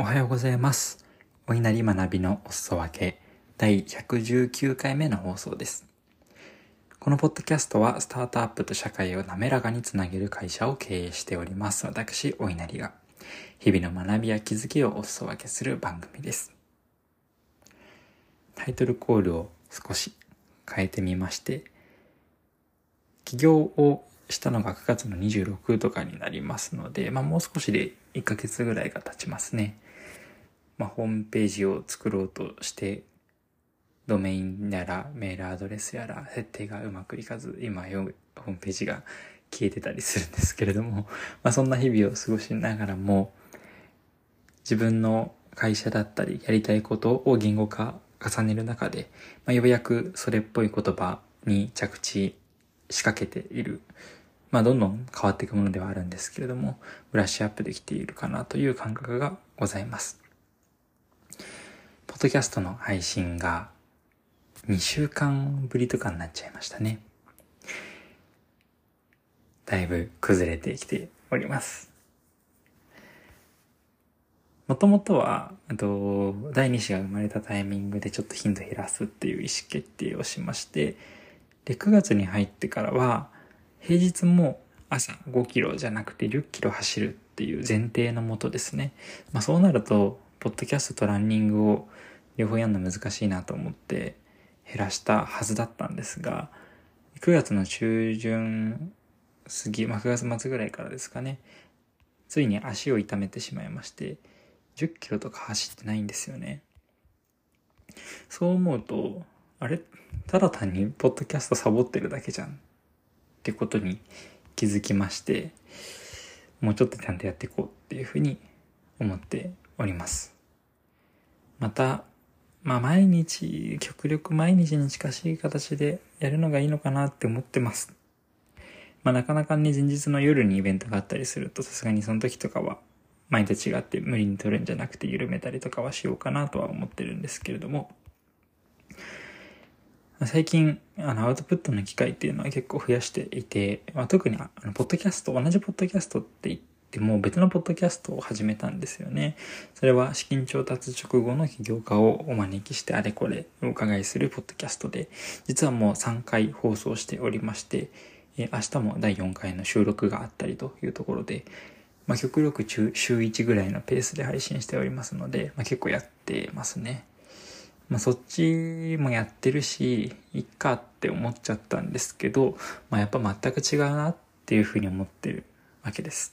おはようございます。お稲荷学びのお裾分け第119回目の放送です。このポッドキャストはスタートアップと社会を滑らかにつなげる会社を経営しております。私、お稲荷が日々の学びや気づきをお裾分けする番組です。タイトルコールを少し変えてみまして、起業をしたのが9月の26とかになりますので、まあもう少しで1ヶ月ぐらいが経ちますね。まあホームページを作ろうとして、ドメインやらメールアドレスやら設定がうまくいかず、今よホームページが消えてたりするんですけれども、まあそんな日々を過ごしながらも、自分の会社だったりやりたいことを言語化重ねる中で、まあ、ようやくそれっぽい言葉に着地仕掛けている。まあ、どんどん変わっていくものではあるんですけれども、ブラッシュアップできているかなという感覚がございます。ポッドキャストの配信が2週間ぶりとかになっちゃいましたね。だいぶ崩れてきております。もともとは、と、第2子が生まれたタイミングでちょっと頻度減らすっていう意思決定をしまして、で、9月に入ってからは、平日も朝5キロじゃなくて10キロ走るっていう前提のもとですね。まあそうなると、ポッドキャストとランニングを両方やるの難しいなと思って減らしたはずだったんですが、9月の中旬過ぎ、まあ9月末ぐらいからですかね、ついに足を痛めてしまいまして、10キロとか走ってないんですよね。そう思うと、あれ？ただ単にポッドキャストサボってるだけじゃんってことに気づきまして、もうちょっとちゃんとやっていこうっていうふうに思っております。また、まあ毎日、極力毎日に近しい形でやるのがいいのかなって思ってます。まあなかなかね、前日の夜にイベントがあったりすると、さすがにその時とかは前と違って無理に取るんじゃなくて緩めたりとかはしようかなとは思ってるんですけれども、最近、あの、アウトプットの機会っていうのは結構増やしていて、まあ、特に、あの、ポッドキャスト、同じポッドキャストって言っても別のポッドキャストを始めたんですよね。それは資金調達直後の起業家をお招きしてあれこれお伺いするポッドキャストで、実はもう3回放送しておりまして、明日も第4回の収録があったりというところで、まあ、極力週1ぐらいのペースで配信しておりますので、まあ、結構やってますね。まあ、そっちもやってるし、いっかって思っちゃったんですけど、まあ、やっぱ全く違うなっていうふうに思ってるわけです。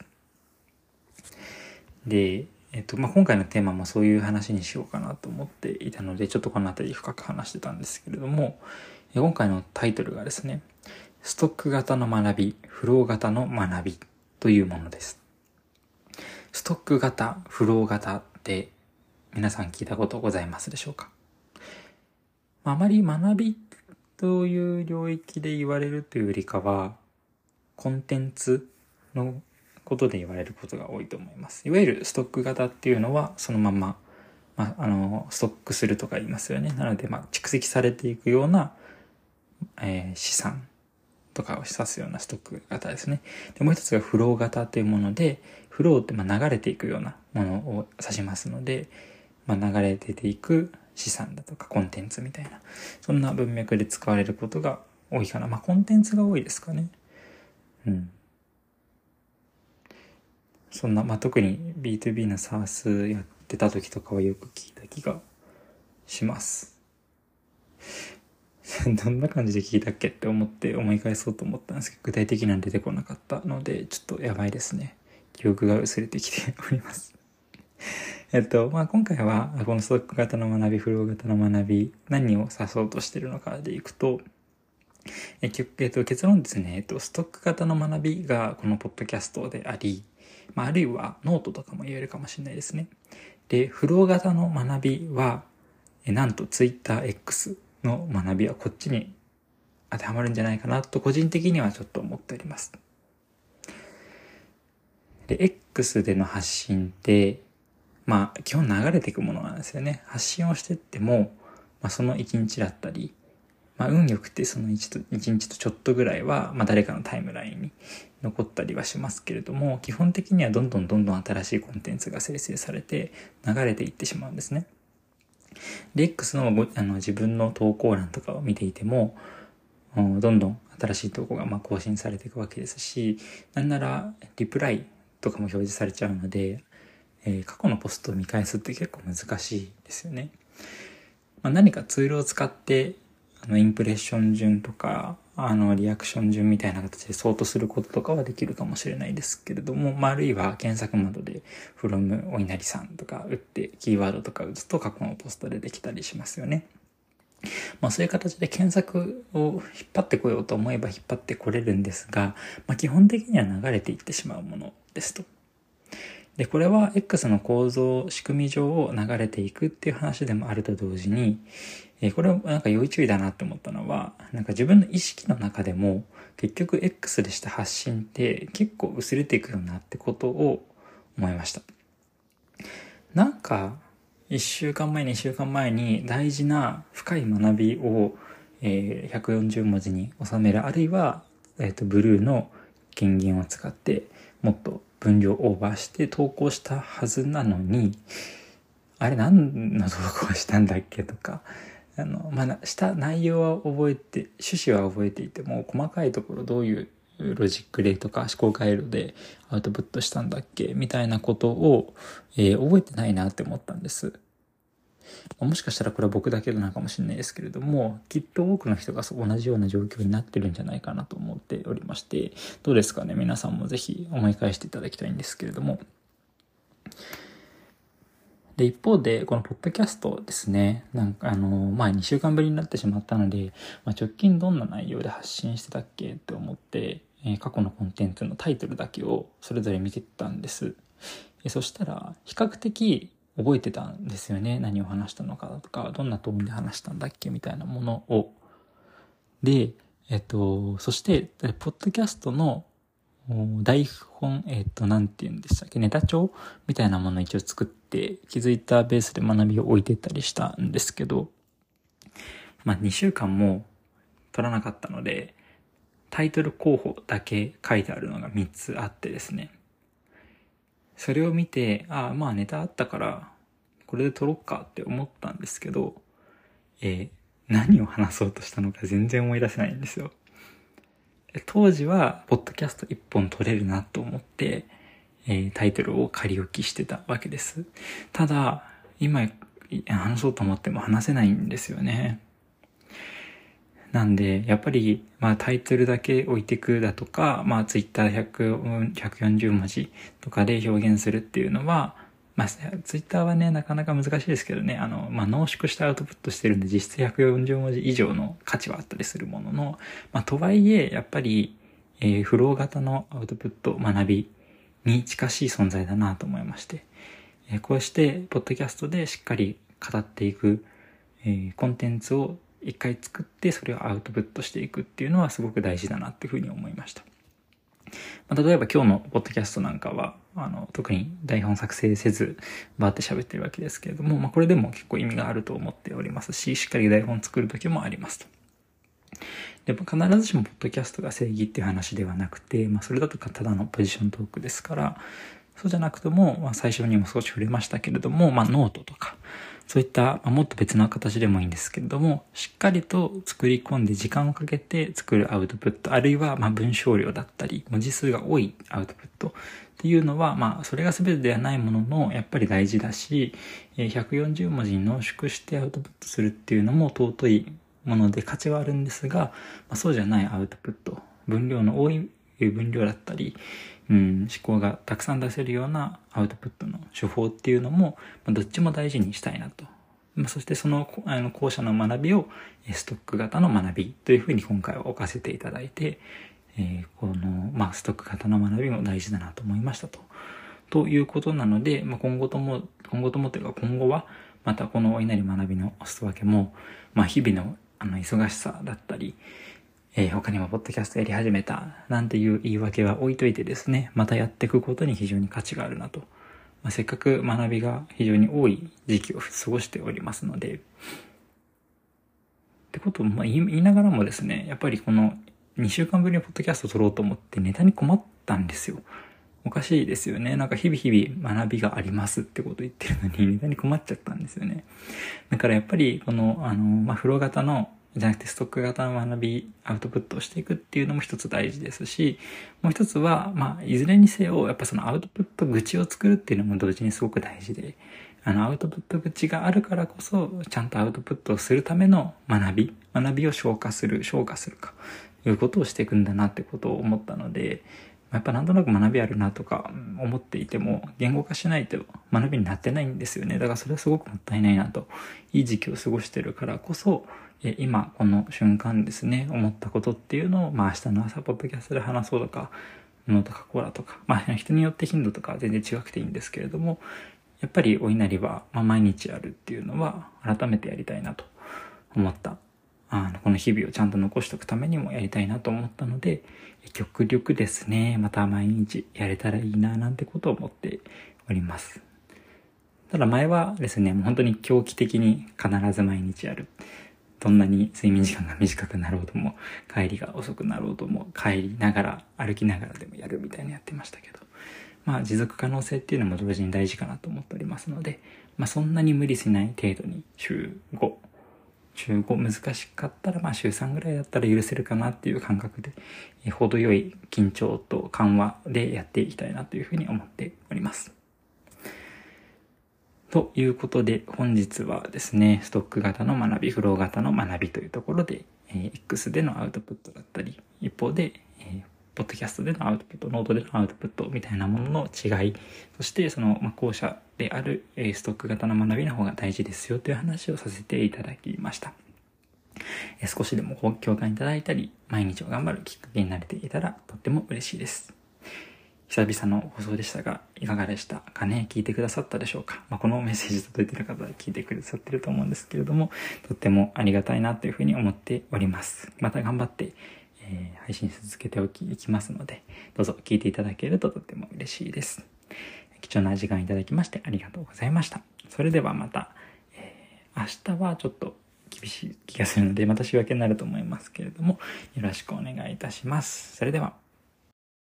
で、えっと、まあ、今回のテーマもそういう話にしようかなと思っていたので、ちょっとこの辺り深く話してたんですけれども、今回のタイトルがですね、ストック型の学び、フロー型の学びというものです。ストック型、フロー型って皆さん聞いたことございますでしょうか？あまり学びという領域で言われるというよりかは、コンテンツのことで言われることが多いと思います。いわゆるストック型っていうのはそのまま、まあ、あの、ストックするとか言いますよね。なので、まあ、蓄積されていくような、えー、資産とかを指すようなストック型ですね。で、もう一つがフロー型というもので、フローってまあ流れていくようなものを指しますので、まあ、流れていく資産だとかコンテンツみたいな、そんな文脈で使われることが多いかな。まあ、コンテンツが多いですかね。うん。そんな、まあ、特に B2B の SARS やってた時とかはよく聞いた気がします。どんな感じで聞いたっけって思って思い返そうと思ったんですけど、具体的には出てこなかったので、ちょっとやばいですね。記憶が薄れてきております。えっと、まあ、今回は、このストック型の学び、フロー型の学び、何を指そうとしてるのかでいくと、ええっと、結論ですね、えっと、ストック型の学びがこのポッドキャストであり、まあ、あるいはノートとかも言えるかもしれないですね。で、フロー型の学びは、えなんと TwitterX の学びはこっちに当てはまるんじゃないかなと個人的にはちょっと思っております。で、X での発信って、まあ、基本流れていくものなんですよね。発信をしてっても、まあ、その1日だったり、まあ、運よくてその1と、1日とちょっとぐらいは、まあ、誰かのタイムラインに残ったりはしますけれども、基本的にはどんどんどんどん新しいコンテンツが生成されて流れていってしまうんですね。で、X のあの自分の投稿欄とかを見ていても、どんどん新しい投稿がま更新されていくわけですし、なんならリプライとかも表示されちゃうので、えー、過去のポストを見返すって結構難しいですよね。まあ、何かツールを使ってあのインプレッション順とかあのリアクション順みたいな形でソートすることとかはできるかもしれないですけれども、まあ、あるいは検索窓で from お稲荷さんとか打ってキーワードとか打つと過去のポストでできたりしますよね。まあそういう形で検索を引っ張ってこようと思えば引っ張ってこれるんですが、まあ基本的には流れていってしまうものですと。で、これは X の構造、仕組み上を流れていくっていう話でもあると同時に、えこれはなんか要注意だなって思ったのは、なんか自分の意識の中でも、結局 X でした発信って結構薄れていくよなってことを思いました。なんか、一週間前、二週間前に大事な深い学びを、えー、140文字に収める、あるいは、えっ、と、ブルーの権限を使ってもっと分量オーバーして投稿したはずなのに、あれ何の投稿したんだっけとか、あの、まあ、した内容は覚えて、趣旨は覚えていても、細かいところどういうロジックでとか思考回路でアウトプットしたんだっけみたいなことを、えー、覚えてないなって思ったんです。もしかしたらこれは僕だけなのかもしれないですけれども、きっと多くの人が同じような状況になってるんじゃないかなと思っておりまして、どうですかね？皆さんもぜひ思い返していただきたいんですけれども。で、一方で、このポッドキャストですね、なんかあの、まあ2週間ぶりになってしまったので、まあ、直近どんな内容で発信してたっけって思って、え、過去のコンテンツのタイトルだけをそれぞれ見てたんです。そしたら、比較的覚えてたんですよね。何を話したのかとか、どんなトーンで話したんだっけみたいなものを。で、えっと、そして、ポッドキャストの台本、えっ、と、なんて言うんでしたっけ、ネタ帳みたいなものを一応作って、気づいたベースで学びを置いてったりしたんですけど、まあ、2週間も取らなかったので、タイトル候補だけ書いてあるのが3つあってですね。それを見て、ああ、まあネタあったから、これで撮ろっかって思ったんですけど、えー、何を話そうとしたのか全然思い出せないんですよ。当時は、ポッドキャスト一本撮れるなと思って、えー、タイトルを仮置きしてたわけです。ただ、今、話そうと思っても話せないんですよね。なんで、やっぱり、まあタイトルだけ置いてくだとか、まあツイッター140文字とかで表現するっていうのは、まあ、ツイッターはね、なかなか難しいですけどね、あの、まあ、濃縮してアウトプットしてるんで、実質140文字以上の価値はあったりするものの、まあ、とはいえ、やっぱり、えー、フロー型のアウトプット、学びに近しい存在だなと思いまして、えー、こうして、ポッドキャストでしっかり語っていく、えー、コンテンツを一回作って、それをアウトプットしていくっていうのはすごく大事だなっていうふうに思いました。まあ、例えば今日のポッドキャストなんかは、あの、特に台本作成せず、バーって喋ってるわけですけれども、まあ、これでも結構意味があると思っておりますし、しっかり台本作る時もありますと。でも必ずしもポッドキャストが正義っていう話ではなくて、まあ、それだとかただのポジショントークですから、そうじゃなくても、まあ、最初にも少し触れましたけれども、まあ、ノートとか、そういった、まあ、もっと別な形でもいいんですけれども、しっかりと作り込んで時間をかけて作るアウトプット、あるいは、まあ、文章量だったり、文字数が多いアウトプットっていうのは、まあ、それが全てではないものの、やっぱり大事だし、140文字に濃縮してアウトプットするっていうのも尊いもので価値はあるんですが、まあ、そうじゃないアウトプット、分量の多い分量だったり、うん、思考がたくさん出せるようなアウトプットの手法っていうのも、まあ、どっちも大事にしたいなと。まあ、そしてその、あの、校舎の学びを、ストック型の学びというふうに今回は置かせていただいて、えー、この、まあ、ストック型の学びも大事だなと思いましたと。ということなので、まあ、今後とも、今後ともというか今後は、またこのお稲荷学びのおすわけも、まあ、日々の、あの、忙しさだったり、えー、他にもポッドキャストやり始めた、なんていう言い訳は置いといてですね、またやっていくことに非常に価値があるなと。まあ、せっかく学びが非常に多い時期を過ごしておりますので、ってことをまあ言いながらもですね、やっぱりこの2週間ぶりにポッドキャスト撮ろうと思ってネタに困ったんですよ。おかしいですよね。なんか日々日々学びがありますってこと言ってるのにネタに困っちゃったんですよね。だからやっぱりこの、あの、まあ、フロ型のじゃなくてストック型の学び、アウトプットをしていくっていうのも一つ大事ですし、もう一つは、まあ、いずれにせよ、やっぱそのアウトプット口を作るっていうのも同時にすごく大事で、あの、アウトプット口があるからこそ、ちゃんとアウトプットをするための学び、学びを消化する、消化するか、いうことをしていくんだなってことを思ったので、やっぱなんとなく学びあるなとか思っていても言語化しないと学びになってないんですよね。だからそれはすごくもったいないなと。いい時期を過ごしてるからこそ、え今この瞬間ですね、思ったことっていうのを、まあ明日の朝ポッドキャストで話そうとか、ノート書こうだとか、まあ人によって頻度とか全然違くていいんですけれども、やっぱりお稲荷は、まあ、毎日やるっていうのは改めてやりたいなと思ったあの、この日々をちゃんと残しておくためにもやりたいなと思ったので、極力ですね、また毎日やれたらいいななんてことを思っております。ただ前はですね、もう本当に狂気的に必ず毎日やる。どんなに睡眠時間が短くなろうとも、帰りが遅くなろうとも、帰りながら、歩きながらでもやるみたいなやってましたけど。まあ持続可能性っていうのも同時に大事かなと思っておりますので、まあそんなに無理しない程度に週5、週5難しかったら、まあ週3ぐらいだったら許せるかなっていう感覚で、え程よい緊張と緩和でやっていきたいなというふうに思っております。ということで、本日はですね、ストック型の学び、フロー型の学びというところで、えー、X でのアウトプットだったり、一方で、えーポッドキャストでのアウトプット、ノートでのアウトプットみたいなものの違い、そしてその、まあ、後者である、えストック型の学びの方が大事ですよという話をさせていただきました。え少しでも共感いただいたり、毎日を頑張るきっかけになれていたらとっても嬉しいです。久々の放送でしたが、いかがでしたかね？聞いてくださったでしょうか、まあ、このメッセージ届いてる方は聞いてくださってると思うんですけれども、とってもありがたいなというふうに思っております。また頑張って、えー、配信続けておき、いきますので、どうぞ聞いていただけるととっても嬉しいです。貴重な時間いただきましてありがとうございました。それではまた、えー、明日はちょっと厳しい気がするので、また仕分けになると思いますけれども、よろしくお願いいたします。それでは。